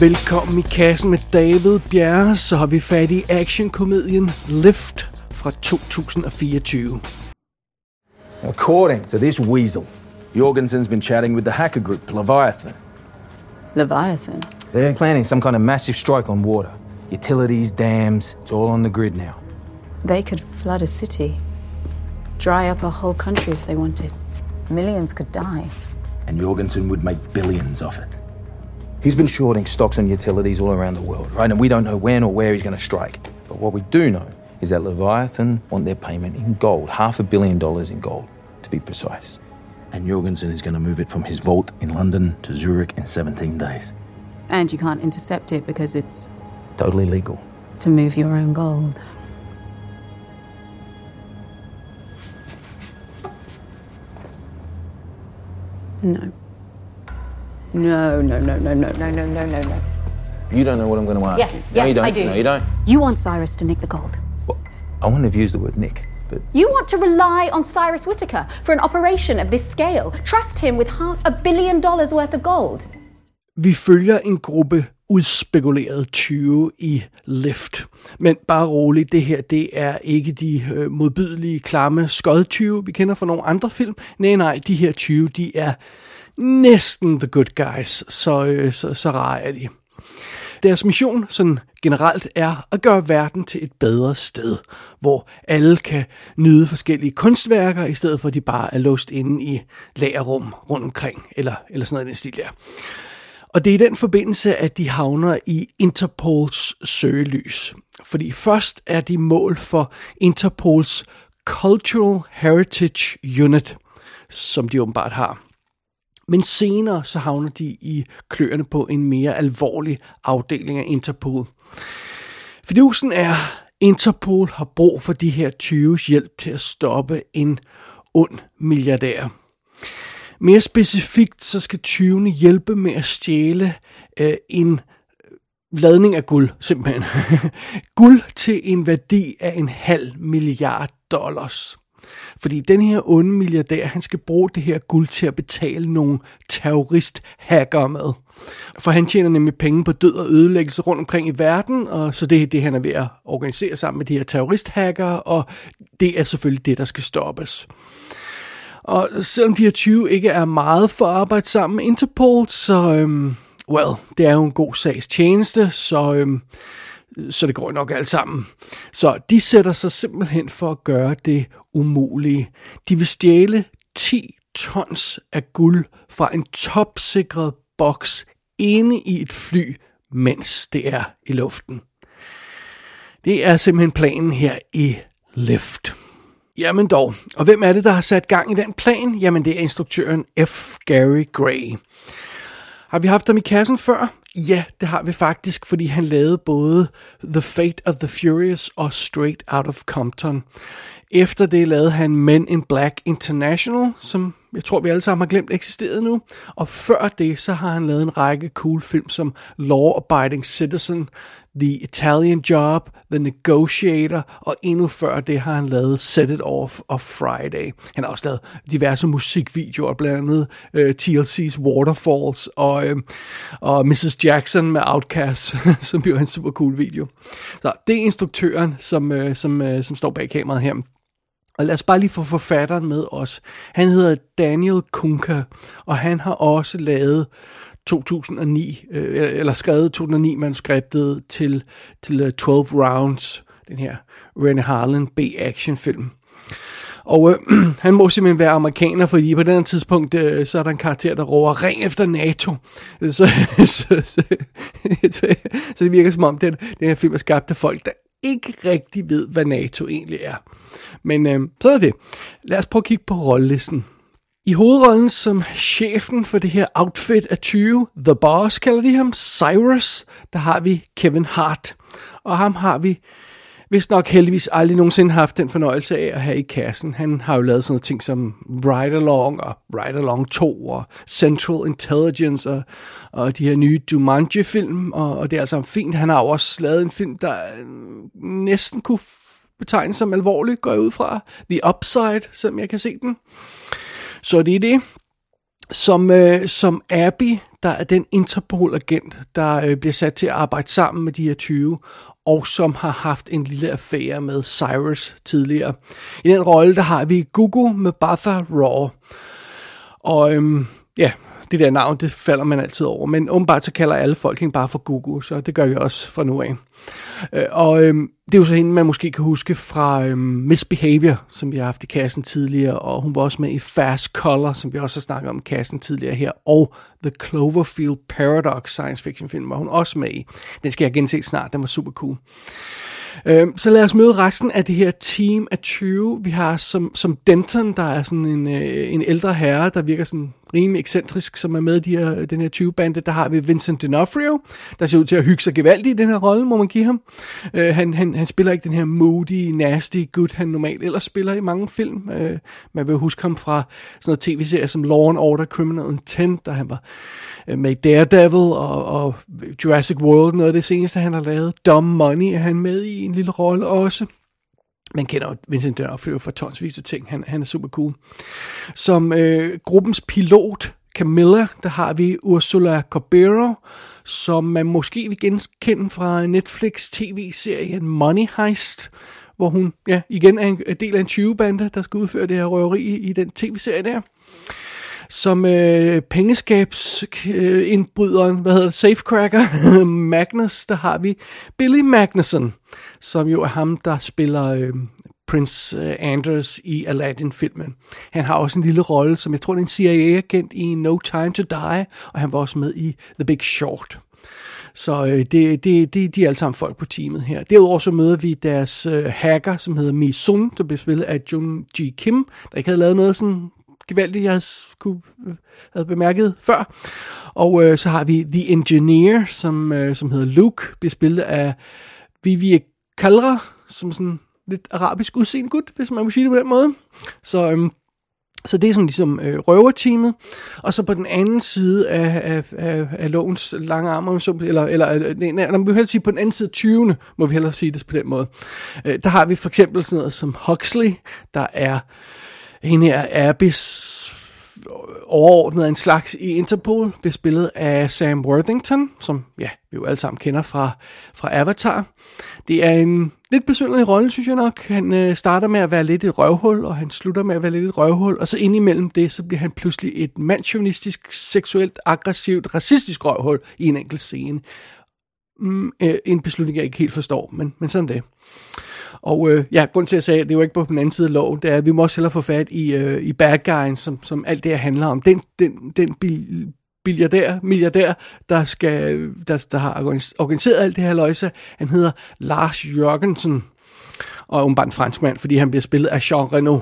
Velkommen i kassen med David Bjerre, så har vi fat i actionkomedien Lift fra 2024. According to this weasel, Jorgensen's been chatting with the hacker group Leviathan. Leviathan? They're planning some kind of massive strike on water. Utilities, dams, it's all on the grid now. They could flood a city, dry up a whole country if they wanted. Millions could die. And Jorgensen would make billions off it. He's been shorting stocks and utilities all around the world, right? And we don't know when or where he's going to strike. But what we do know is that Leviathan want their payment in gold, half a billion dollars in gold, to be precise. And Jorgensen is going to move it from his vault in London to Zurich in 17 days. And you can't intercept it because it's Totally legal. to move your own gold. No. No, no, no, no, no, no, no, no, no, no. You don't know what I'm going to ask Yes, you. No, yes, you don't. I do. No, you don't. You want Cyrus to nick the gold. I wouldn't have used the word Nick, but You want to rely on Cyrus Whitaker for an operation of this scale. Trust him with half a billion dollars worth of gold. Vi følger en gruppe udspekulerede 20 i Lift. Men bare roligt, det her det er ikke de øh, modbydelige, klamme skodtyve, vi kender fra nogle andre film. Nej, nej, de her 20, de er næsten the good guys, så, øh, så, så rare er de. Deres mission sådan generelt er at gøre verden til et bedre sted, hvor alle kan nyde forskellige kunstværker, i stedet for at de bare er låst inde i lagerrum rundt omkring, eller, eller sådan noget i den stil der. Og det er i den forbindelse, at de havner i Interpols søgelys. Fordi først er de mål for Interpols Cultural Heritage Unit, som de åbenbart har. Men senere så havner de i kløerne på en mere alvorlig afdeling af Interpol. Fidusen er, Interpol har brug for de her 20's hjælp til at stoppe en ond milliardær. Mere specifikt, så skal 20'erne hjælpe med at stjæle øh, en ladning af guld, simpelthen. guld til en værdi af en halv milliard dollars. Fordi den her onde milliardær, han skal bruge det her guld til at betale nogle terrorist-hacker med. For han tjener nemlig penge på død og ødelæggelse rundt omkring i verden, og så det er det, han er ved at organisere sammen med de her terrorist-hacker, og det er selvfølgelig det, der skal stoppes. Og selvom de her 20 ikke er meget for at arbejde sammen med Interpol, så, øhm, well, det er jo en god sags tjeneste, så, øhm, så det går nok alt sammen. Så de sætter sig simpelthen for at gøre det umulige. De vil stjæle 10 tons af guld fra en topsikret boks inde i et fly, mens det er i luften. Det er simpelthen planen her i Lift. Jamen dog, og hvem er det, der har sat gang i den plan? Jamen det er instruktøren F. Gary Gray. Har vi haft ham i kassen før? Ja, det har vi faktisk, fordi han lavede både The Fate of the Furious og Straight Out of Compton. Efter det lavede han Men in Black International, som jeg tror, vi alle sammen har glemt eksisterede nu. Og før det, så har han lavet en række cool film som Law Abiding Citizen, The Italian Job, The Negotiator, og endnu før det har han lavet Set It Off og Friday. Han har også lavet diverse musikvideoer, blandt andet øh, uh, TLC's Waterfalls og, uh, og Mrs. Jackson med Outcast, som jo er en super cool video. Så det er instruktøren, som, uh, som, uh, som står bag kameraet her. Og lad os bare lige få forfatteren med os. Han hedder Daniel Kunka, og han har også lavet 2009, øh, eller skrevet 2009 manuskriptet til, til øh, 12 Rounds, den her René Harlan B-actionfilm. Og øh, han må simpelthen være amerikaner, fordi på den her tidspunkt, øh, så er der en karakter, der råber ring efter NATO. Så, så, så, så, så det virker som om, den, den her film er skabt af folk, der ikke rigtig ved, hvad NATO egentlig er. Men øh, så er det. Lad os prøve at kigge på rollelisten. I hovedrollen som chefen for det her outfit af 20, The Boss kalder de ham, Cyrus, der har vi Kevin Hart. Og ham har vi hvis nok heldigvis aldrig nogensinde haft den fornøjelse af at have i kassen. Han har jo lavet sådan noget ting som Ride Along og Ride Along 2 og Central Intelligence og, og de her nye Jumanji-film, og, og det er altså fint. Han har jo også lavet en film, der øh, næsten kunne betegnes som alvorlig, går jeg ud fra. The Upside, som jeg kan se den. Så det er det. Som, øh, som Abby, der er den Interpol-agent, der øh, bliver sat til at arbejde sammen med de her 20, og som har haft en lille affære med Cyrus tidligere. I den rolle, der har vi Gugu med Batha Raw. Og øhm, ja, det der navn, det falder man altid over. Men åbenbart så kalder alle folk hende bare for Gugu, så det gør vi også fra nu af. Øh, og øhm, det er jo så hende, man måske kan huske fra øhm, Misbehavior, som vi har haft i kassen tidligere, og hun var også med i Fast Color, som vi også har snakket om i kassen tidligere her, og The Cloverfield Paradox science fiction film var hun også med i. Den skal jeg gense snart, den var super cool. Øh, så lad os møde resten af det her team af 20. Vi har som, som Denton, der er sådan en, øh, en ældre herre, der virker sådan rimelig ekscentrisk, som er med i de her, den her 20-bande. Der har vi Vincent D'Onofrio, der ser ud til at hygge sig gevaldigt i den her rolle, må man give ham. Øh, han, han, han spiller ikke den her moody, nasty gut, han normalt ellers spiller i mange film. Øh, man vil huske ham fra sådan noget tv-serie som Law and Order Criminal Intent, der han var øh, med Daredevil og, og Jurassic World, noget af det seneste, han har lavet. Dumb Money er han med i en lille rolle også. Man kender jo Vincent D'Onofrio for tonsvis af ting. Han, han er super cool. Som øh, gruppens pilot, Camilla, der har vi Ursula Corbero, som man måske vil genkende fra Netflix tv-serien Money Heist, hvor hun ja, igen er en del af en 20-bande, der skal udføre det her røveri i, i den tv-serie der som øh, pengeskabsindbryderen, øh, hvad hedder det, safecracker, Magnus, der har vi Billy Magnuson, som jo er ham, der spiller øh, Prince øh, Anders i Aladdin-filmen. Han har også en lille rolle, som jeg tror, det er en CIA-agent i No Time to Die, og han var også med i The Big Short. Så øh, det, det, det, de er alle sammen folk på teamet her. Derudover så møder vi deres øh, hacker, som hedder Mi Sun, der bliver spillet af Jung Ji Kim, der ikke havde lavet noget sådan gevaldigt, jeg skulle, øh, havde bemærket før. Og øh, så har vi The Engineer, som, øh, som hedder Luke, bliver spillet af Vivi Kalra, som sådan lidt arabisk udseende gut, hvis man må sige det på den måde. Så, øhm, så det er sådan ligesom øh, røverteamet. Og så på den anden side af, af, af, af lovens lange arm, eller, eller øh, nej, nej, vi vil sige på den anden side 20. må vi hellere sige det på den måde. Øh, der har vi for eksempel sådan noget som Huxley, der er hende her Abyss øh, overordnet en slags i Interpol, bliver spillet af Sam Worthington, som ja, vi jo alle sammen kender fra, fra Avatar. Det er en lidt besynderlig rolle, synes jeg nok. Han øh, starter med at være lidt et røvhul, og han slutter med at være lidt et røvhul, og så indimellem det, så bliver han pludselig et mandsjournalistisk, seksuelt, aggressivt, racistisk røvhul i en enkelt scene. Mm, øh, en beslutning, jeg ikke helt forstår, men, men sådan det. Og øh, ja, grund til at sige, at det er jo ikke på den anden side af loven, det er, at vi må også hellere få fat i, øh, i bad guyen, som, som alt det her handler om. Den, den, den bil, milliardær, milliardær, der, skal, der, der har organiseret alt det her løjse, han hedder Lars Jørgensen, og åbenbart en fransk mand, fordi han bliver spillet af Jean Reno.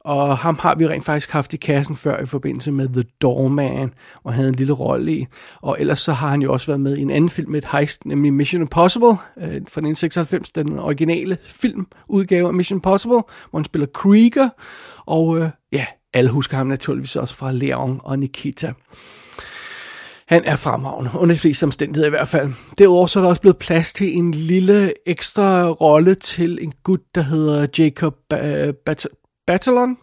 Og ham har vi rent faktisk haft i kassen før i forbindelse med The Doorman, og havde en lille rolle i. Og ellers så har han jo også været med i en anden film med et heist, nemlig Mission Impossible øh, fra 1996, den originale filmudgave af Mission Impossible, hvor han spiller Krieger. Og øh, ja, alle husker ham naturligvis også fra Leon og Nikita. Han er fremragende, under de fleste omstændigheder i hvert fald. Derudover så er der også blevet plads til en lille ekstra rolle til en gut, der hedder Jacob Batalon.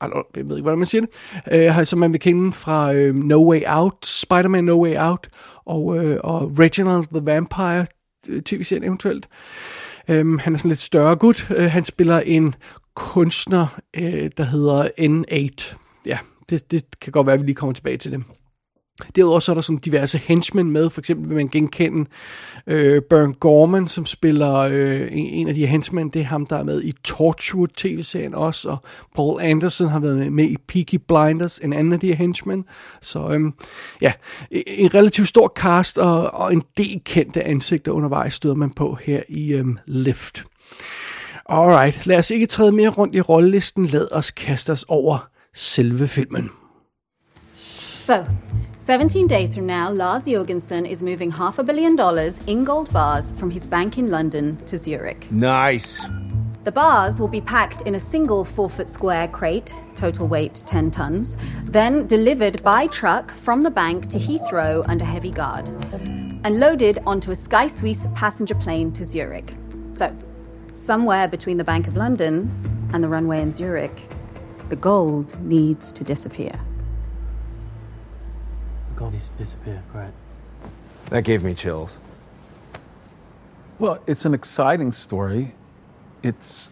Altså, jeg ved ikke, hvordan man siger det. Øh, som man vil kende fra øh, No Way Out, Spider-Man No Way Out, og, øh, og Reginald the Vampire øh, tv-serien eventuelt. Øh, han er sådan lidt større gut. Øh, han spiller en kunstner, øh, der hedder N8. Ja, det, det kan godt være, at vi lige kommer tilbage til det. Derudover så er der sådan diverse henchmen med, for eksempel vil man genkende øh, Burn Gorman, som spiller øh, en, en af de henchmen, det er ham, der er med i Torchwood tv-serien også, og Paul Anderson har været med i Peaky Blinders, en anden af de henchmen. Så øh, ja, en relativt stor cast og, og en del kendte ansigter undervejs støder man på her i øh, Lift. Alright, lad os ikke træde mere rundt i rollelisten, lad os kaste os over selve filmen. So, 17 days from now, Lars Jorgensen is moving half a billion dollars in gold bars from his bank in London to Zurich. Nice. The bars will be packed in a single four foot square crate, total weight 10 tons, then delivered by truck from the bank to Heathrow under heavy guard, and loaded onto a Sky Suisse passenger plane to Zurich. So, somewhere between the Bank of London and the runway in Zurich, the gold needs to disappear. Told these to disappear, correct? That gave me chills. Well, it's an exciting story. It's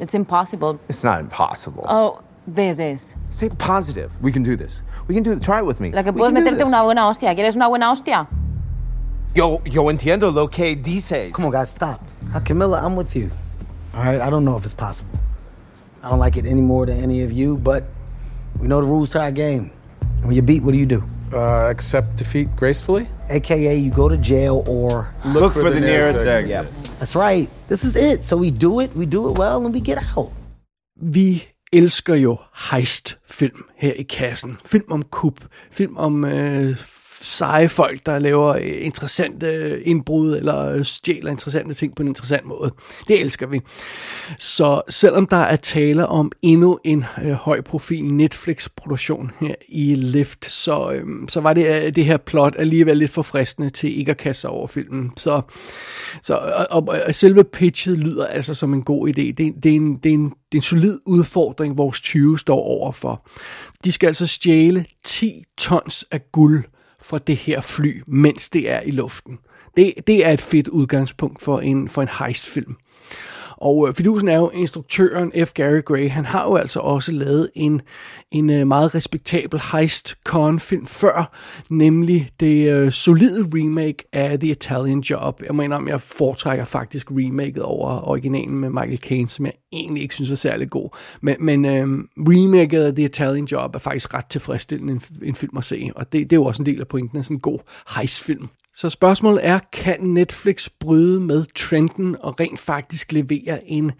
It's impossible. It's not impossible. Oh, this is. Say positive. We can do this. We can do it. Try it with me. La que We puedes can do meterte this. una buena hostia. ¿Quieres una buena hostia? Yo, yo entiendo lo que dices. Come on, guys, stop. Uh, Camilla, I'm with you. All right, I don't know if it's possible. I don't like it any more than any of you, but we know the rules to our game. When you beat, what do you do? Uh, accept defeat gracefully. AKA, you go to jail or. Look, for, the, nearest, exit. That's right. This is it. So we do it, we do it well, and we get out. Vi elsker jo heist-film her i kassen. Film om kup. Film om øh, seje folk, der laver øh, interessante øh, indbrud eller øh, stjæler interessante ting på en interessant måde. Det elsker vi. Så selvom der er tale om endnu en øh, høj profil Netflix-produktion her i Lift, så, øh, så var det, øh, det her plot alligevel lidt for fristende til ikke at kaste sig over filmen. Så, så og, og, og selve pitchet lyder altså som en god idé. Det, det, er, en, det, er, en, det er en solid udfordring, vores 20 står overfor. De skal altså stjæle 10 tons af guld for det her fly, mens det er i luften. Det, det er et fedt udgangspunkt for en, for en heistfilm. Og øh, fidusen er jo instruktøren F. Gary Gray. Han har jo altså også lavet en, en øh, meget respektabel heist con film før, nemlig det øh, solide remake af The Italian Job. Jeg mener, om jeg foretrækker faktisk remaket over originalen med Michael Caine, som jeg egentlig ikke synes var særlig god. Men, men øh, remaket af The Italian Job er faktisk ret tilfredsstillende en, en film at se, og det, det er jo også en del af pointen af sådan en god heistfilm. Så spørgsmålet er, kan Netflix bryde med trenden og rent faktisk levere en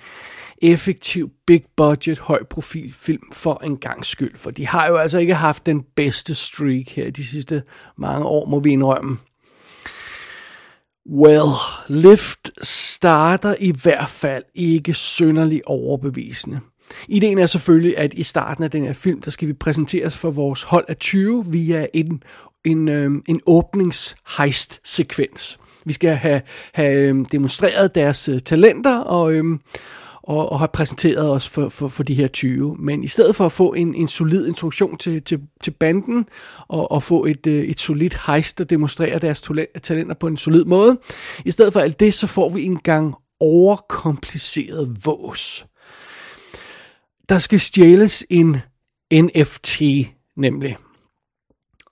effektiv, big budget, høj profil film for en gang skyld? For de har jo altså ikke haft den bedste streak her de sidste mange år, må vi indrømme. Well, Lift starter i hvert fald ikke synderligt overbevisende. Ideen er selvfølgelig, at i starten af den her film, der skal vi præsenteres for vores hold af 20 via en, en, øh, en åbningsheist-sekvens. Vi skal have, have øhm, demonstreret deres øh, talenter og, øh, og, og have præsenteret os for, for, for de her 20. Men i stedet for at få en, en solid introduktion til, til, til banden og, og få et, øh, et solidt heist, der demonstrerer deres talenter på en solid måde, i stedet for alt det, så får vi en gang overkompliceret vås. Der skal stjæles en NFT, nemlig.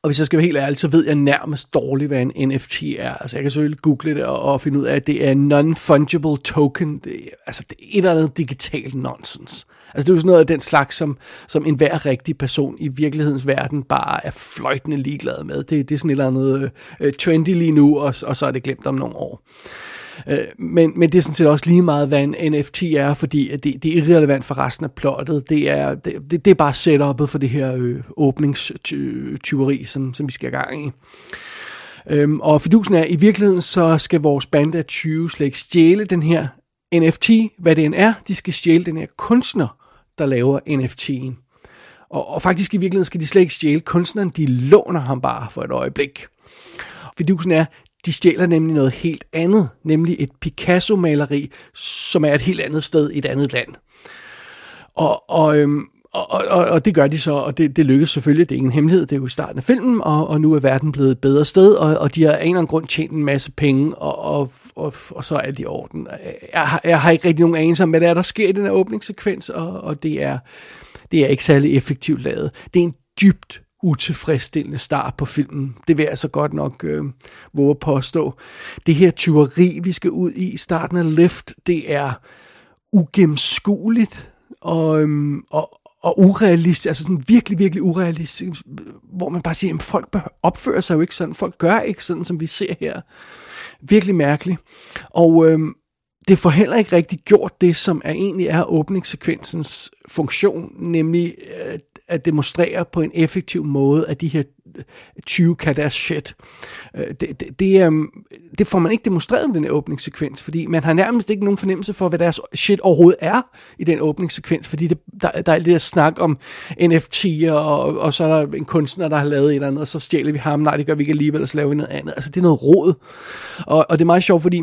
Og hvis jeg skal være helt ærlig, så ved jeg nærmest dårligt, hvad en NFT er. Altså, jeg kan selvfølgelig google det og, og finde ud af, at det er non-fungible token. Det, altså, det er et eller andet digitalt nonsens. Altså, det er jo sådan noget af den slags, som, som enhver rigtig person i virkelighedens verden bare er fløjtende ligeglad med. Det, det er sådan et eller andet øh, trendy lige nu, og, og så er det glemt om nogle år. Øh, Øh, men, men det er sådan set også lige meget, hvad en NFT er, fordi det, det er irrelevant for resten af plottet. Det er, det, det, det er bare setup'et for det her øh, åbningstyveri, som, som vi skal i gang i. Øhm, og fidusen er, i virkeligheden så skal vores bande af 20 slet ikke stjæle den her NFT, hvad det end er. De skal stjæle den her kunstner, der laver NFT'en. Og, og faktisk i virkeligheden skal de slet ikke stjæle kunstneren, de låner ham bare for et øjeblik. Fidusen er, de stjæler nemlig noget helt andet, nemlig et Picasso-maleri, som er et helt andet sted i et andet land. Og, og, øhm, og, og, og det gør de så, og det, det lykkes selvfølgelig, det er ingen hemmelighed, det er jo i starten af filmen, og, og nu er verden blevet et bedre sted, og, og de har af en eller anden grund tjent en masse penge, og, og, og, og så er alt i orden. Jeg, har- jeg har ikke rigtig nogen anelse om, hvad der, er, der sker i den her åbningssekvens, og, og det, er, det er ikke særlig effektivt lavet. Det er en dybt utilfredsstillende start på filmen. Det vil jeg så godt nok øh, våge at påstå. Det her tyveri, vi skal ud i i starten af Lift, det er ugennemskueligt og, øhm, og, og urealistisk, altså sådan virkelig, virkelig urealistisk, hvor man bare siger, at folk opfører sig jo ikke sådan, folk gør ikke sådan, som vi ser her. Virkelig mærkeligt. Og øhm, det får heller ikke rigtig gjort det, som er egentlig er åbningssekvensens funktion, nemlig øh, at demonstrere på en effektiv måde, at de her øh, 20 kan deres shit. Øh, det, det, det, det får man ikke demonstreret med den her åbningssekvens, fordi man har nærmest ikke nogen fornemmelse for, hvad deres shit overhovedet er i den åbningssekvens, fordi det, der, der er lidt der snak om NFT'er, og, og så er der en kunstner, der har lavet et eller andet, og så stjæler vi ham, nej, det gør vi ikke alligevel, og så laver vi noget andet. Altså, det er noget råd. Og, og det er meget sjovt, fordi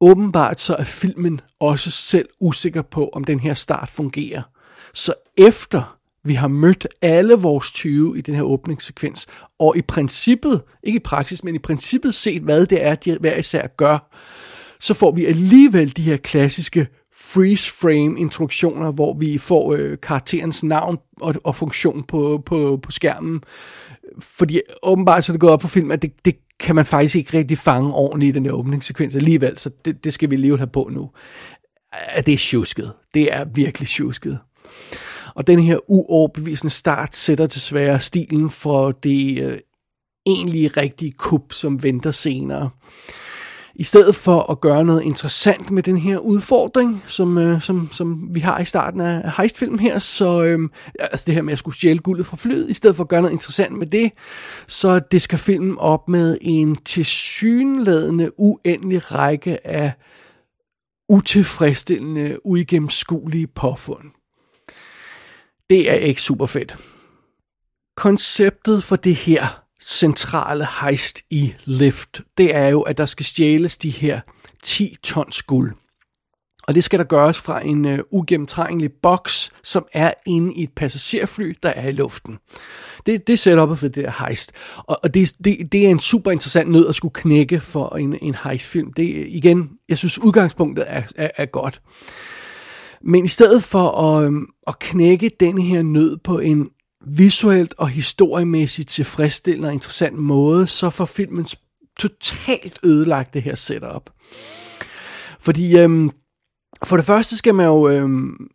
åbenbart så er filmen også selv usikker på, om den her start fungerer. Så efter vi har mødt alle vores 20 i den her åbningssekvens, og i princippet, ikke i praksis, men i princippet set, hvad det er, de hver især gør, så får vi alligevel de her klassiske freeze frame introduktioner, hvor vi får øh, karakterens navn og, og funktion på, på, på skærmen. Fordi åbenbart så er det gået op på film, at det, det kan man faktisk ikke rigtig fange ordentligt i den her åbningssekvens alligevel, så det, det skal vi alligevel have på nu. At det er tjusket. Det er virkelig tjusket. Og den her uoverbevisende start sætter desværre stilen for det øh, egentlige rigtige kup, som venter senere. I stedet for at gøre noget interessant med den her udfordring, som, øh, som, som vi har i starten af heistfilmen her, så øh, altså det her med at skulle stjæle guldet fra flyet, i stedet for at gøre noget interessant med det, så det skal filmen op med en tilsyneladende uendelig række af utilfredsstillende, uigennemskuelige påfund. Det er ikke super fedt. Konceptet for det her centrale heist i Lift, det er jo, at der skal stjæles de her 10 tons guld. Og det skal der gøres fra en øh, ugennemtrængelig boks, som er inde i et passagerfly, der er i luften. Det, det er setupet for det der heist. Og, og det, det, det er en super interessant nød at skulle knække for en, en heistfilm. Det, igen, jeg synes udgangspunktet er, er, er godt. Men i stedet for at, øhm, at knække den her nød på en visuelt og historiemæssigt tilfredsstillende og interessant måde, så får filmen totalt ødelagt det her setup. Fordi øhm, for det første skal man jo øhm,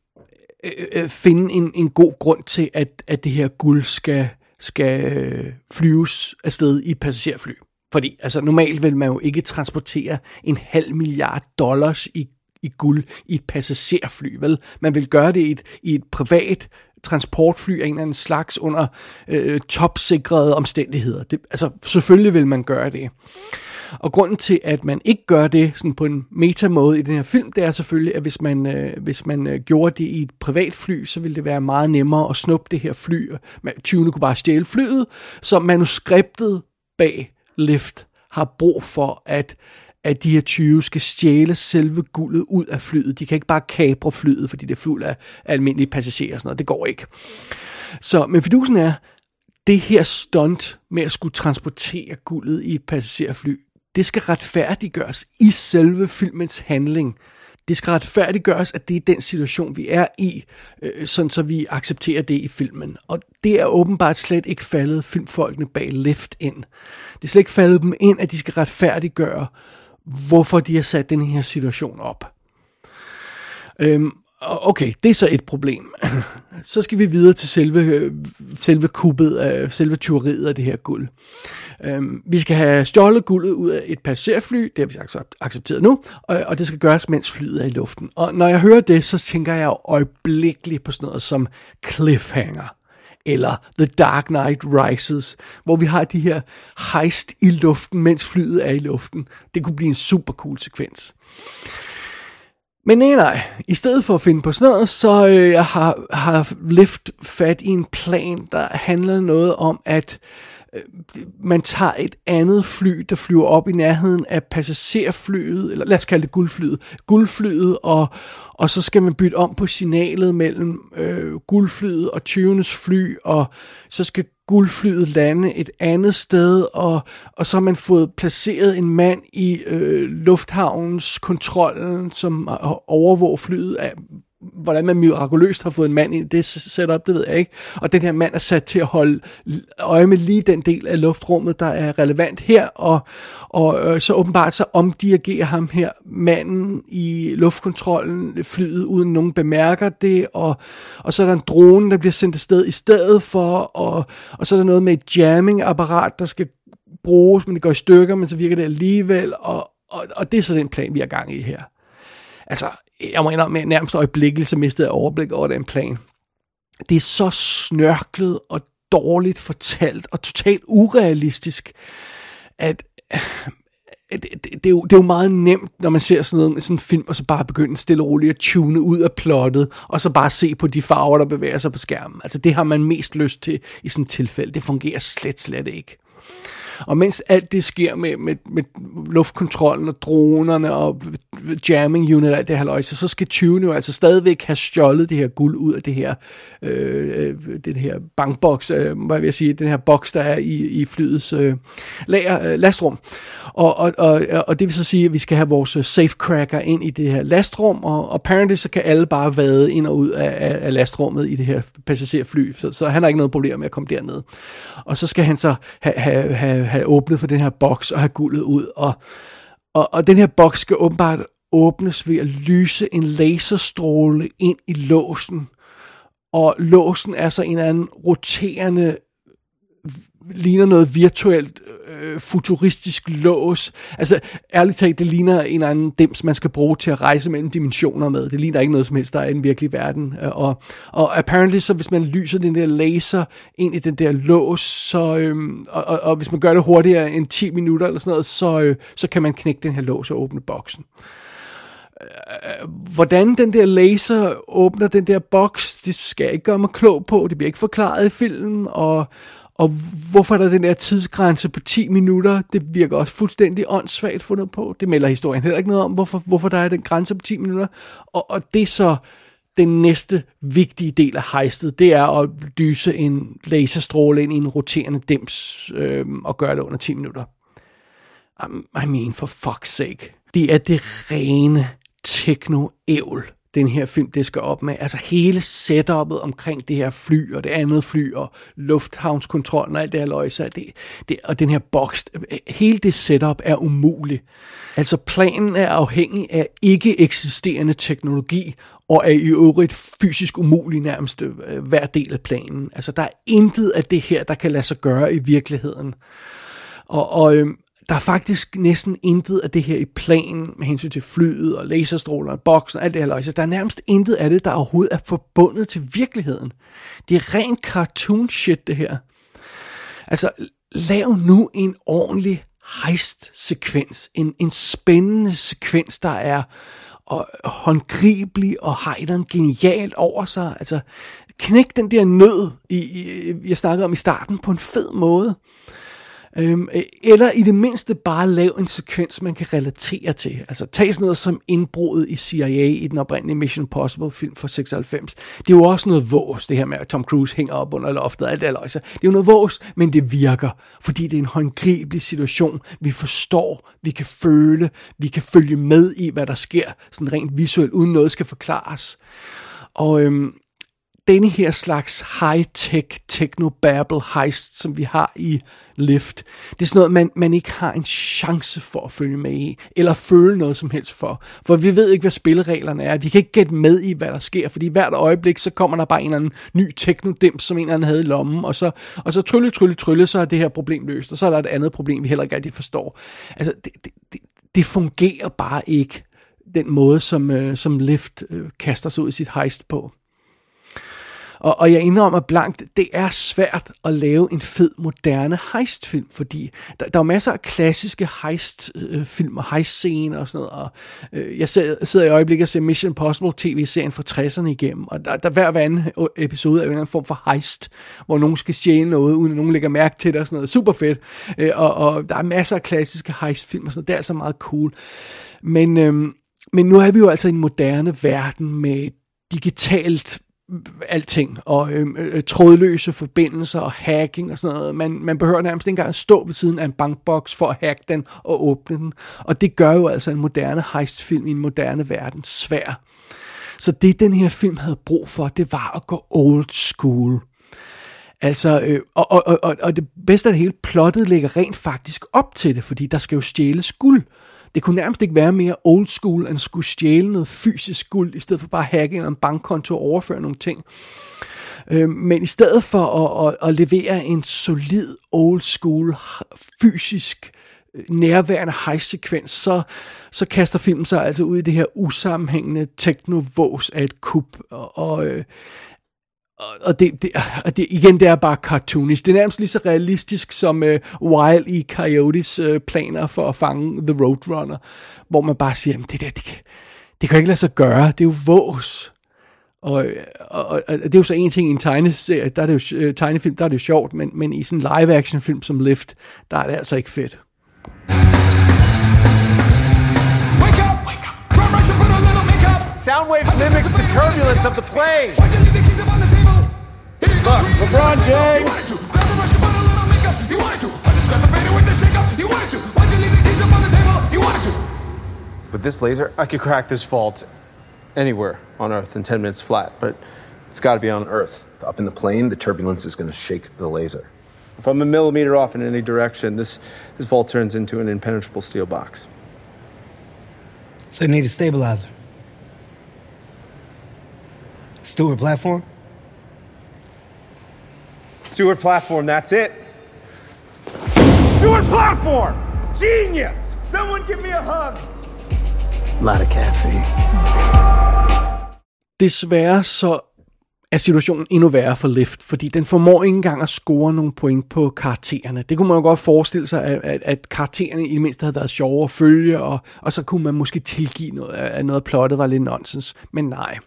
øh, øh, øh, finde en, en god grund til, at, at det her guld skal, skal øh, flyves afsted i passagerfly. Fordi altså, normalt vil man jo ikke transportere en halv milliard dollars i i guld i et passagerfly, vel? Man vil gøre det i et, i et privat transportfly af en eller anden slags under øh, topsikrede omstændigheder. Det, altså, selvfølgelig vil man gøre det. Og grunden til, at man ikke gør det sådan på en metamåde i den her film, det er selvfølgelig, at hvis man, øh, hvis man øh, gjorde det i et privat fly, så ville det være meget nemmere at snuppe det her fly. 20. kunne bare stjæle flyet, så manuskriptet bag Lift har brug for, at at de her 20 skal stjæle selve guldet ud af flyet. De kan ikke bare kapre flyet, fordi det er fuld af almindelige passagerer og sådan noget. Det går ikke. Så, men fidusen er, det her stunt med at skulle transportere guldet i et passagerfly, det skal retfærdiggøres i selve filmens handling. Det skal retfærdiggøres, at det er den situation, vi er i, øh, sådan så vi accepterer det i filmen. Og det er åbenbart slet ikke faldet filmfolkene bag Lift ind. Det er slet ikke faldet dem ind, at de skal retfærdiggøre, hvorfor de har sat den her situation op. Øhm, okay, det er så et problem. så skal vi videre til selve, selve kuppet, af, selve tyveriet af det her guld. Øhm, vi skal have stjålet guldet ud af et passagerfly, det har vi accepteret nu, og, og det skal gøres, mens flyet er i luften. Og når jeg hører det, så tænker jeg øjeblikkeligt på sådan noget som cliffhanger eller The Dark Knight Rises, hvor vi har de her heist i luften, mens flyet er i luften. Det kunne blive en super cool sekvens. Men nej, nej. I stedet for at finde på sådan noget, så øh, har, har Lift fat i en plan, der handler noget om, at øh, Øh, man tager et andet fly, der flyver op i nærheden af passagerflyet, eller lad os kalde det guldflyet, guldflyet, og, og så skal man bytte om på signalet mellem øh, guldflyet og 20. fly, og så skal guldflyet lande et andet sted, og, og så har man fået placeret en mand i øh, lufthavnens kontrollen, som overvåger flyet af, hvordan man mirakuløst har fået en mand ind i det setup, det ved jeg ikke. Og den her mand er sat til at holde øje med lige den del af luftrummet, der er relevant her, og, og øh, så åbenbart så omdirigerer ham her manden i luftkontrollen flyet, uden nogen bemærker det, og, og så er der en drone, der bliver sendt afsted i stedet for, og, og så er der noget med et jamming-apparat, der skal bruges, men det går i stykker, men så virker det alligevel, og, og, og det er så den plan, vi er gang i her. Altså, jeg må indrømme, med nærmest øjeblikkeligt, så mistede jeg overblik over den plan. Det er så snørklet og dårligt fortalt og totalt urealistisk, at det, det, det, er jo, det er jo meget nemt, når man ser sådan, en, sådan en film, og så bare begynde stille og roligt at tune ud af plottet, og så bare se på de farver, der bevæger sig på skærmen. Altså det har man mest lyst til i sådan et tilfælde. Det fungerer slet, slet ikke. Og mens alt det sker med, med, med luftkontrollen og dronerne og jamming unit og alt det her løjse, så skal 20 jo altså stadigvæk have stjålet det her guld ud af det her, øh, øh, den her bankboks, øh, hvad vil jeg sige, den her boks, der er i, i flyets øh, lager, øh, lastrum. Og, og, og, og det vil så sige, at vi skal have vores øh, safecracker ind i det her lastrum, og, og apparently så kan alle bare vade ind og ud af, af, af lastrummet i det her passagerfly, så, så han har ikke noget problem med at komme derned. Og så skal han så have, have, have, have åbnet for den her boks og have guldet ud, og, og, og den her boks skal åbenbart åbnes ved at lyse en laserstråle ind i låsen, og låsen er så en eller anden roterende ligner noget virtuelt øh, futuristisk lås. Altså, ærligt talt, det ligner en eller anden dims, man skal bruge til at rejse mellem dimensioner med. Det ligner ikke noget som helst, der er i den virkelige verden. Øh, og, og apparently, så hvis man lyser den der laser ind i den der lås, så, øh, og, og, og hvis man gør det hurtigere end 10 minutter eller sådan noget, så, øh, så kan man knække den her lås og åbne boksen øh, hvordan den der laser åbner den der boks, det skal jeg ikke gøre mig klog på. Det bliver ikke forklaret i filmen, og, og hvorfor er der den der tidsgrænse på 10 minutter? Det virker også fuldstændig åndssvagt fundet på. Det melder historien heller ikke noget om, hvorfor, hvorfor der er den grænse på 10 minutter. Og, og det er så den næste vigtige del af hejstet, det er at lyse en laserstråle ind i en roterende dims øh, og gøre det under 10 minutter. I mean, for fuck's sake. Det er det rene techno-ævl den her film, det skal op med. Altså hele setupet omkring det her fly, og det andet fly, og lufthavnskontrollen og alt det her løjse, det, det, og den her boks, hele det setup er umuligt. Altså planen er afhængig af ikke eksisterende teknologi, og er i øvrigt fysisk umulig nærmest øh, hver del af planen. Altså der er intet af det her, der kan lade sig gøre i virkeligheden. Og, og øhm, der er faktisk næsten intet af det her i planen med hensyn til flyet og laserstråler og boksen og alt det her løjse. Der er nærmest intet af det, der overhovedet er forbundet til virkeligheden. Det er rent cartoon shit, det her. Altså, lav nu en ordentlig heist-sekvens. En, en spændende sekvens, der er og håndgribelig og har et genialt over sig. Altså, knæk den der nød, i, i, jeg snakkede om i starten, på en fed måde. Øhm, øh, eller i det mindste bare lave en sekvens, man kan relatere til. Altså tag sådan noget som indbruddet i CIA i den oprindelige Mission Impossible film fra 96. Det er jo også noget vås, det her med at Tom Cruise hænger op under loftet og alt det løjse. Det er jo noget vås, men det virker, fordi det er en håndgribelig situation. Vi forstår, vi kan føle, vi kan følge med i, hvad der sker, sådan rent visuelt, uden noget skal forklares. Og øhm, denne her slags high-tech techno-babble heist, som vi har i Lift, det er sådan noget, man, man ikke har en chance for at følge med i, eller føle noget som helst for. For vi ved ikke, hvad spillereglerne er. Vi kan ikke gætte med i, hvad der sker, fordi hvert øjeblik, så kommer der bare en eller anden ny techno som en eller anden havde i lommen, og så, og så trylle, trylle, trylle, så er det her problem løst, og så er der et andet problem, vi heller ikke rigtig forstår. Altså, det, det, det, det fungerer bare ikke, den måde, som, øh, som Lift øh, kaster sig ud i sit heist på. Og, og jeg indrømmer blankt, det er svært at lave en fed, moderne heistfilm, fordi der, der er masser af klassiske heistfilm og heistscener og sådan noget, og øh, jeg sidder, sidder i øjeblikket og ser Mission Impossible tv-serien fra 60'erne igennem, og der, der hver, hver anden episode er en eller anden form for heist, hvor nogen skal stjæle noget, uden at nogen lægger mærke til det og sådan noget. Super fedt. Øh, og, og der er masser af klassiske heistfilm og sådan noget. Det er altså meget cool. Men, øh, men nu er vi jo altså i en moderne verden med digitalt alting, og øhm, øh, øh, trådløse forbindelser og hacking og sådan noget. Man, man behøver nærmest ikke engang at stå ved siden af en bankboks for at hacke den og åbne den. Og det gør jo altså en moderne heistfilm i en moderne verden svær. Så det den her film havde brug for, det var at gå old school. Altså, øh, og, og, og, og det bedste af det hele, plottet ligger rent faktisk op til det, fordi der skal jo stjæles guld. Det kunne nærmest ikke være mere old school, end at skulle stjæle noget fysisk guld, i stedet for bare at hacke en bankkonto og overføre nogle ting. Øh, men i stedet for at, at, at levere en solid old school fysisk nærværende hejsekvens, så, så kaster filmen sig altså ud i det her usammenhængende teknovås af et kub. Og, og øh, og det, det, og det, igen, det er bare cartoonisk. Det er nærmest lige så realistisk som uh, Wild E. Coyotes uh, planer for at fange The Roadrunner, hvor man bare siger, det der, det, det kan ikke lade sig gøre, det er jo vås. Og, og, og, og det er jo så en ting i en tegneserie, der er det jo, øh, tegnefilm, der er det jo sjovt, men, men i sådan en live-action film som Lift, der er det altså ikke fedt. Wake up! Wake up! Run, rush, and put a little makeup! Sound waves mimic the turbulence of the plane. Look, LeBron You James. wanted to. Grab a brush and put a little makeup. You wanted to. I just got the fader with the shake up. You wanted to. Why'd you leave the keys up on the table? You wanted to. With this laser, I could crack this vault anywhere on Earth in 10 minutes flat, but it's got to be on Earth. Up in the plane, the turbulence is going to shake the laser. If I'm a millimeter off in any direction, this, this vault turns into an impenetrable steel box. So you need a stabilizer. Stewart platform? Stewart platform, that's it. Stewart platform! Genius! Someone give me a hug! A lot of caffeine. Desværre så er situationen endnu værre for Lift, fordi den formår ikke engang at score nogle point på karaktererne. Det kunne man jo godt forestille sig, at, at, at karaktererne i det mindste havde været sjove at følge, og, og så kunne man måske tilgive noget, at noget af plottet var lidt nonsens. Men nej.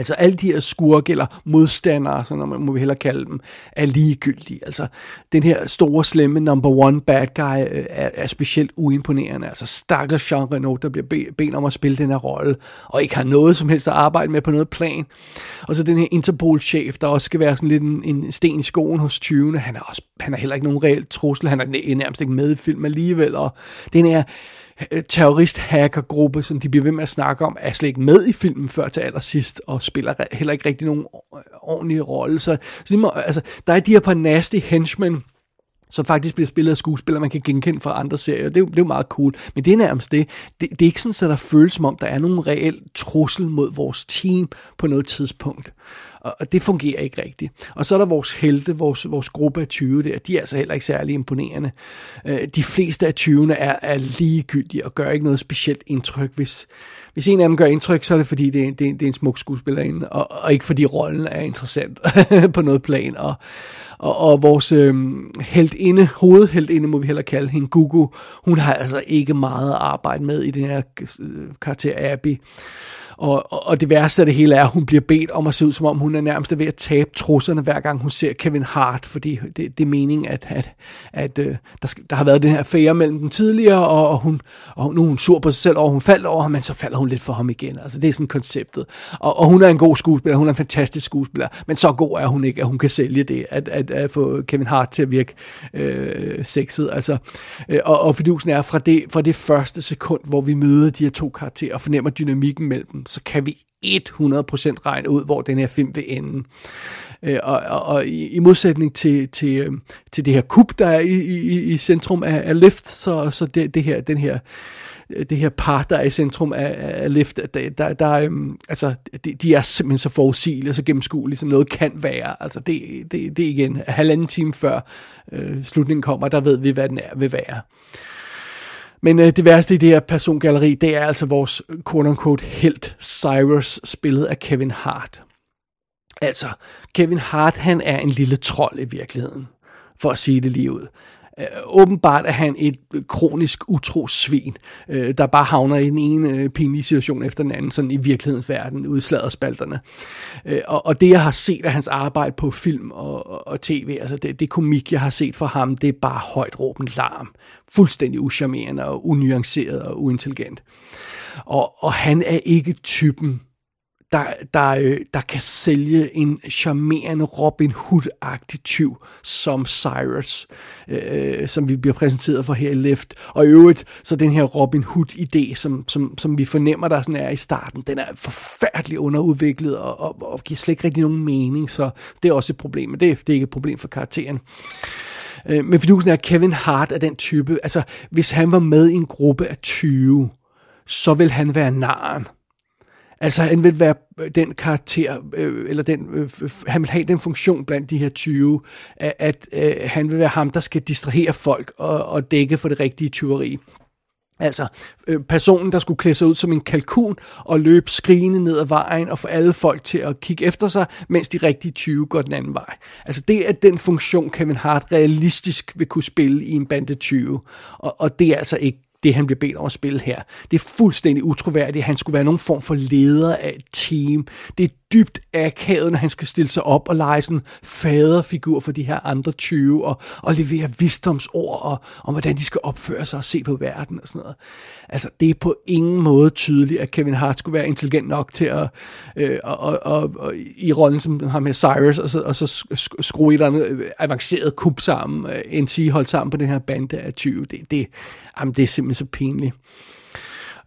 Altså alle de her skurke eller modstandere, så må vi hellere kalde dem, er ligegyldige. Altså den her store, slemme number one bad guy øh, er, er specielt uimponerende. Altså stakkels Jean Reno, der bliver be- bedt om at spille den her rolle, og ikke har noget som helst at arbejde med på noget plan. Og så den her Interpol-chef, der også skal være sådan lidt en, en sten i skoen hos 20'erne. Han er, også, han er heller ikke nogen reelt trussel. Han er nærmest ikke med i film alligevel. Og den her Øh, terrorist-hacker-gruppe, som de bliver ved med at snakke om, er slet ikke med i filmen før til allersidst, og spiller heller ikke rigtig nogen ordentlig rolle. Så, så de må, altså, der er de her par nasty henchmen, som faktisk bliver spillet af skuespillere, man kan genkende fra andre serier. Det er, jo, det er jo meget cool. Men det er nærmest det. det. Det er ikke sådan, at der føles som om, der er nogen reel trussel mod vores team på noget tidspunkt. Og, og det fungerer ikke rigtigt. Og så er der vores helte, vores, vores gruppe af 20 der. De er altså heller ikke særlig imponerende. Øh, de fleste af 20'erne er, er ligegyldige og gør ikke noget specielt indtryk. Hvis, hvis en af dem gør indtryk, så er det fordi, det er, det er, det er en smuk skuespillerinde, og, og ikke fordi rollen er interessant på noget plan. Og, og, og vores øh, heldinde, hovedheldinde må vi heller kalde hende, Gugu, hun har altså ikke meget at arbejde med i den her øh, karakter Abby. Og, og, og det værste af det hele er, at hun bliver bedt om at se ud, som om hun er nærmest ved at tabe trusserne, hver gang hun ser Kevin Hart, fordi det, det er meningen, at, at, at øh, der, skal, der har været den her affære mellem dem tidligere, og, og, hun, og nu er hun sur på sig selv, og hun faldt over ham, men så falder hun lidt for ham igen. Altså det er sådan konceptet. Og, og hun er en god skuespiller, hun er en fantastisk skuespiller, men så god er hun ikke, at hun kan sælge det, at, at, at få Kevin Hart til at virke øh, sexet. Altså, øh, og, og fidusen er fra det, fra det første sekund, hvor vi møder de her to karakterer og fornemmer dynamikken mellem dem, så kan vi 100% regne ud, hvor den her film vil ende. Øh, og, og, og i, i modsætning til, til, øhm, til det her kub, der er i, i, i centrum af, af Lift, så, så det, det her, den her øh, det her par, der er i centrum af, af Lift, der, der, der øhm, altså, de, de er simpelthen så forudsigelige og så gennemskuelige, som noget kan være. Altså, det, det, det er igen halvanden time før øh, slutningen kommer, der ved vi, hvad den er, vil være. Men øh, det værste i det her persongalleri, det er altså vores øh, quote-unquote helt Cyrus, spillet af Kevin Hart. Altså, Kevin Hart, han er en lille trold i virkeligheden, for at sige det lige ud. Øh, åbenbart er han et kronisk utrosvin, øh, der bare havner i den ene øh, pinlige situation efter den anden, sådan i virkelighedens verden, udslaget spalterne. Øh, og, og det, jeg har set af hans arbejde på film og, og, og tv, altså det, det komik, jeg har set fra ham, det er bare højt råbende larm. Fuldstændig uschammerende og unuanceret og uintelligent. Og, og han er ikke typen, der, der, øh, der kan sælge en charmerende Robin Hood-agtig tyv som Cyrus, øh, som vi bliver præsenteret for her i Lift. Og i øvrigt, så den her Robin Hood-idé, som, som, som vi fornemmer, der sådan er i starten, den er forfærdeligt underudviklet og, og, og giver slet ikke rigtig nogen mening, så det er også et problem, men det, det er ikke et problem for karakteren. Øh, men fidusen er, at Kevin Hart er den type, altså hvis han var med i en gruppe af 20, så vil han være naren. Altså han vil være øh, den karakter, øh, eller den, øh, han vil have den funktion blandt de her 20, at, at øh, han vil være ham, der skal distrahere folk og, og dække for det rigtige tyveri. Altså øh, personen, der skulle klæde sig ud som en kalkun og løbe skrigende ned ad vejen og få alle folk til at kigge efter sig, mens de rigtige 20 går den anden vej. Altså det er den funktion, Kevin Hart realistisk vil kunne spille i en bande 20, og, og det er altså ikke det, han bliver bedt om at spille her. Det er fuldstændig utroværdigt. Han skulle være nogen form for leder af et team. Det er dybt akavet, når han skal stille sig op og lege sådan faderfigur for de her andre 20, og, og levere visdomsord og, om, hvordan de skal opføre sig og se på verden og sådan noget. Altså, det er på ingen måde tydeligt, at Kevin Hart skulle være intelligent nok til at, øh, og, og, og, og, i rollen som ham med Cyrus, og så, og så skrue et eller andet øh, avanceret kub sammen, øh, NC holdt sammen på den her bande af 20. Det, det, jamen, det er simpelthen så pinligt.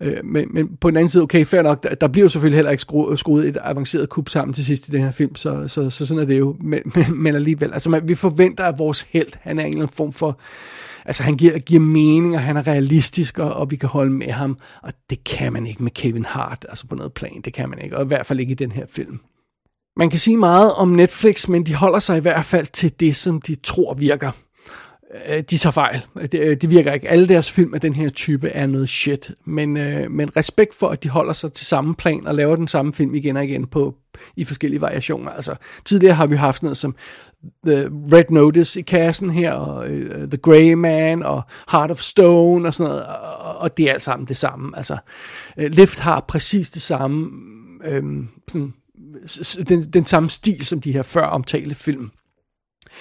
Øh, men, men på den anden side, okay, fair nok, der, der bliver jo selvfølgelig heller ikke skruet, skruet et avanceret kub sammen til sidst i den her film, så, så, så sådan er det jo. Men, men, men alligevel, altså man, vi forventer, at vores held, han er en eller anden form for, altså han giver, giver mening, og han er realistisk, og, og vi kan holde med ham, og det kan man ikke med Kevin Hart, altså på noget plan, det kan man ikke, og i hvert fald ikke i den her film. Man kan sige meget om Netflix, men de holder sig i hvert fald til det, som de tror virker. Øh, de tager fejl. Det, øh, det virker ikke. Alle deres film af den her type er noget shit. Men, øh, men respekt for, at de holder sig til samme plan og laver den samme film igen og igen på, i forskellige variationer. Altså, tidligere har vi haft sådan noget som The Red Notice i kassen her, og uh, The Grey Man, og Heart of Stone og sådan noget, og, og det er alt sammen det samme. Altså, øh, uh, Lift har præcis det samme, øh, sådan, den, den samme stil som de her før omtalte film.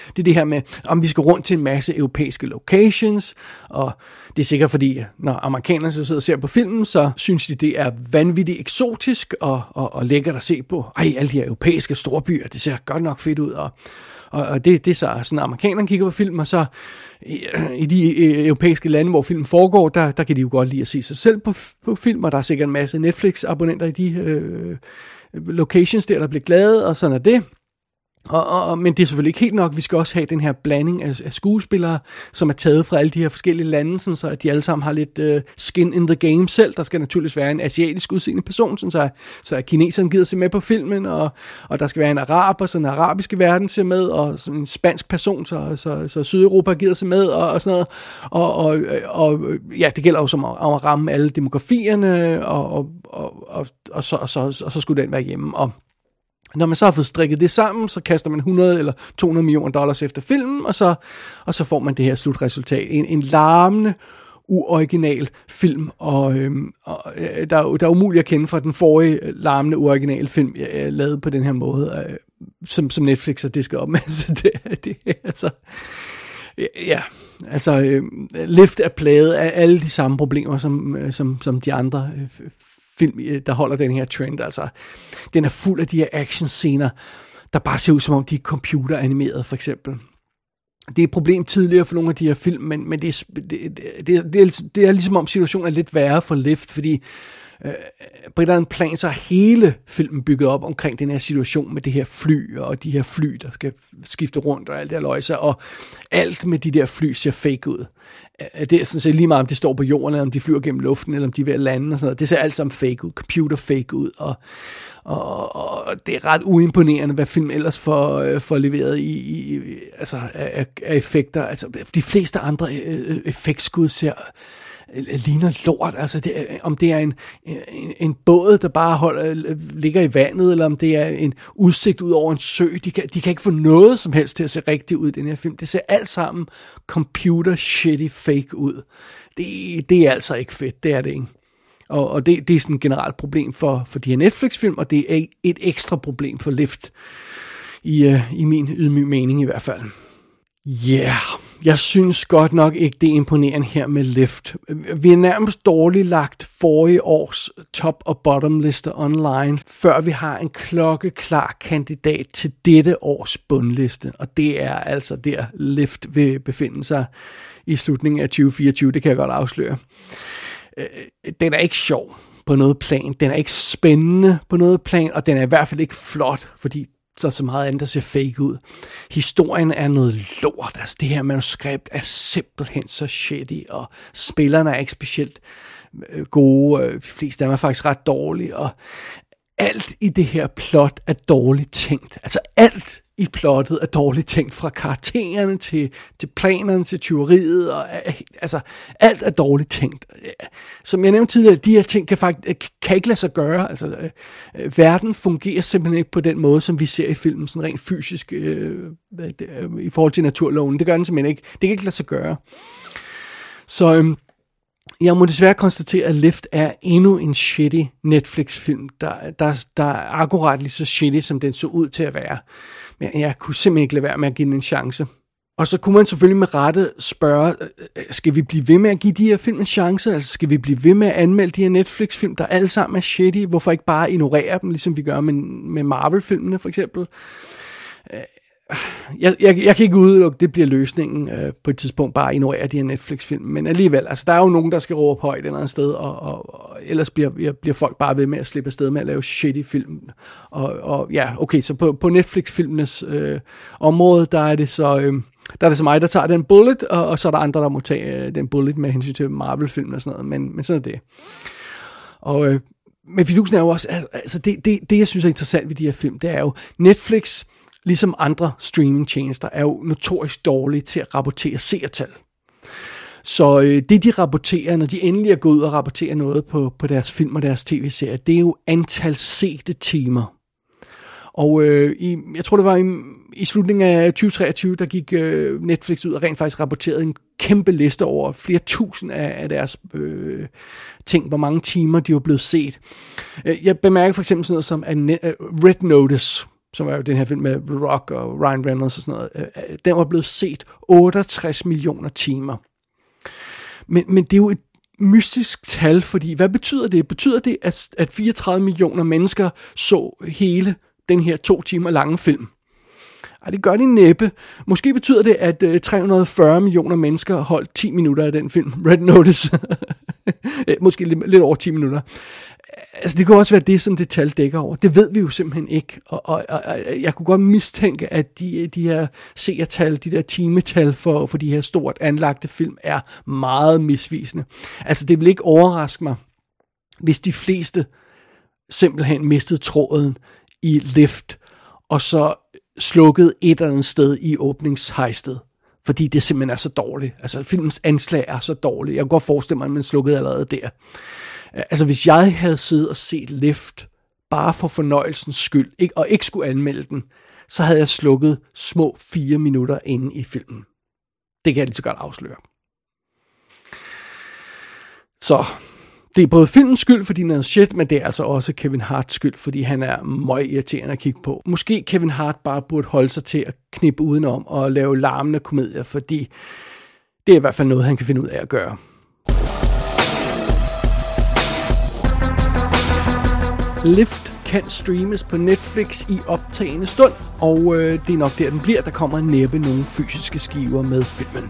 Det er det her med, om vi skal rundt til en masse europæiske locations, og det er sikkert fordi, når amerikanerne så sidder og ser på filmen, så synes de, det er vanvittigt eksotisk og, og, og lækkert at se på. Ej, alle de her europæiske storbyer, det ser godt nok fedt ud, og, og, og det, det er så sådan, amerikanerne kigger på film, og så i, i de øh, europæiske lande, hvor filmen foregår, der, der kan de jo godt lide at se sig selv på, på film, og der er sikkert en masse Netflix-abonnenter i de øh, locations der, der bliver glade, og sådan er det. Og, og, og, men det er selvfølgelig ikke helt nok. Vi skal også have den her blanding af, af skuespillere, som er taget fra alle de her forskellige lande, sådan så at de alle sammen har lidt øh, skin in the game selv. Der skal naturligvis være en asiatisk udseende person, sådan så, så at kineserne gider se med på filmen, og, og der skal være en araber, så den arabiske verden ser med, og sådan en spansk person, så, så, så Sydeuropa gider se med, og, og sådan noget. Og, og, og ja, det gælder jo som at, at ramme alle demografierne, og, og, og, og, og, så, og, så, og så skulle den være hjemme. Og når man så har fået strikket det sammen, så kaster man 100 eller 200 millioner dollars efter filmen, og så, og så får man det her slutresultat. En, en larmende, uoriginal film, og, øhm, og øh, der, er, der er umuligt at kende fra den forrige øh, larmende, uoriginale film, jeg, jeg lavede på den her måde, øh, som, som Netflix har disket op med. Så det, det er altså... Ja, altså øh, Lift er plaget af alle de samme problemer, som, øh, som, som de andre øh, film, øh, der holder den her trend. Altså, den er fuld af de her actionscener, der bare ser ud som om de er computeranimerede, for eksempel. Det er et problem tidligere for nogle af de her film, men, men det, er, det, det, det, er, det er ligesom om situationen er lidt værre for Lift, fordi øh, på et eller andet plan, så er hele filmen bygget op omkring den her situation med det her fly, og de her fly, der skal skifte rundt, og alt det her løjse, og alt med de der fly ser fake ud. Det er sådan set lige meget, om de står på jorden, eller om de flyver gennem luften, eller om de er ved at lande, og sådan noget. Det ser alt sammen fake ud, computer fake ud, og, og, og det er ret uimponerende, hvad film ellers får, øh, får leveret i, i altså, af, af effekter. Altså, de fleste andre øh, øh effektskud ser Øh, øh, ligner lort. Altså, det, om det er en, øh, en, en båd, der bare holder, ligger i vandet, eller om det er en udsigt ud over en sø. De kan, de kan ikke få noget som helst til at se rigtigt ud i den her film. Det ser alt sammen computer shitty fake ud. Det, det er altså ikke fedt, det er det ikke. Og, og det, det er sådan et generelt problem for, for de her Netflix-film, og det er et ekstra problem for Lift, i, uh, i min ydmyg mening i hvert fald. Ja, yeah. jeg synes godt nok ikke, det er imponerende her med Lift. Vi er nærmest dårligt lagt forrige års top- og bottom-liste online, før vi har en klokkeklar kandidat til dette års bundliste. Og det er altså der Lift vil befinde sig i slutningen af 2024, det kan jeg godt afsløre. Øh, den er ikke sjov på noget plan. Den er ikke spændende på noget plan, og den er i hvert fald ikke flot, fordi så så meget andet, der ser fake ud. Historien er noget lort. Altså, det her manuskript er simpelthen så shitty, og spillerne er ikke specielt øh, gode. Øh, de fleste af dem er faktisk ret dårlige, og alt i det her plot er dårligt tænkt. Altså alt i plottet er dårligt tænkt, fra karaktererne til, til planerne til tyveriet, og øh, altså alt er dårligt tænkt. Som jeg nævnte tidligere, de her ting kan, faktisk, øh, kan ikke lade sig gøre. Altså, øh, øh, verden fungerer simpelthen ikke på den måde, som vi ser i filmen, sådan rent fysisk, øh, i forhold til naturloven. Det gør den simpelthen ikke. Det kan ikke lade sig gøre. Så øh, jeg må desværre konstatere, at Lift er endnu en shitty Netflix-film, der, der, der er akkurat lige så shitty, som den så ud til at være. Men jeg kunne simpelthen ikke lade være med at give den en chance. Og så kunne man selvfølgelig med rette spørge, øh, øh, skal vi blive ved med at give de her film en chance? Altså skal vi blive ved med at anmelde de her Netflix-film, der alle sammen er shitty? Hvorfor ikke bare ignorere dem, ligesom vi gør med, med Marvel-filmene for eksempel? Øh, jeg, jeg, jeg kan ikke udelukke, at det bliver løsningen øh, på et tidspunkt, bare at ignorere de her Netflix-film. Men alligevel, altså der er jo nogen, der skal råbe højt et eller andet sted, og, og, og ellers bliver, bliver folk bare ved med at slippe afsted med at lave shitty film. Og, og ja, okay, så på, på Netflix-filmenes øh, område, der er det så... Øh, der er det så mig, der tager den bullet, og, og så er der andre, der må tage øh, den bullet med hensyn til Marvel-film og sådan noget, men, men sådan er det. Og, øh, men fidusen er jo også, altså det, det, det, jeg synes er interessant ved de her film, det er jo, Netflix, ligesom andre streamingtjenester, er jo notorisk dårlige til at rapportere seertal. Så øh, det, de rapporterer, når de endelig er gået ud og rapporterer noget på, på deres film og deres tv-serier, det er jo antal sete timer. Og øh, i, jeg tror, det var i, i slutningen af 2023, der gik øh, Netflix ud og rent faktisk rapporterede en kæmpe liste over flere tusind af, af deres øh, ting, hvor mange timer de var blevet set. Øh, jeg bemærker for eksempel sådan noget som øh, Red Notice, som er jo den her film med Rock og Ryan Reynolds og sådan noget, øh, øh den var blevet set 68 millioner timer. Men, men det er jo et mystisk tal, fordi hvad betyder det? Betyder det, at, at 34 millioner mennesker så hele den her to timer lange film. Ej, det gør de næppe. Måske betyder det, at øh, 340 millioner mennesker holdt 10 minutter af den film, Red Notice. Eh, måske lidt, lidt over 10 minutter. Altså, det kunne også være det, som det tal dækker over. Det ved vi jo simpelthen ikke. Og, og, og jeg kunne godt mistænke, at de, de her seertal, de der timetal for, for de her stort anlagte film, er meget misvisende. Altså, det vil ikke overraske mig, hvis de fleste simpelthen mistede tråden i lift, og så slukkede et eller andet sted i åbningshejstet. Fordi det simpelthen er så dårligt. Altså, filmens anslag er så dårligt. Jeg kan godt forestille mig, at man slukkede allerede der. Øh, altså, hvis jeg havde siddet og set Lift, bare for fornøjelsens skyld, ikke, og ikke skulle anmelde den, så havde jeg slukket små fire minutter inde i filmen. Det kan jeg lige så godt afsløre. Så det er både filmens skyld, fordi den er shit, men det er altså også Kevin Harts skyld, fordi han er møg irriterende at kigge på. Måske Kevin Hart bare burde holde sig til at knippe udenom og lave larmende komedier, fordi det er i hvert fald noget, han kan finde ud af at gøre. Lift kan streames på Netflix i optagende stund, og øh, det er nok der, den bliver. Der kommer næppe nogle fysiske skiver med filmen.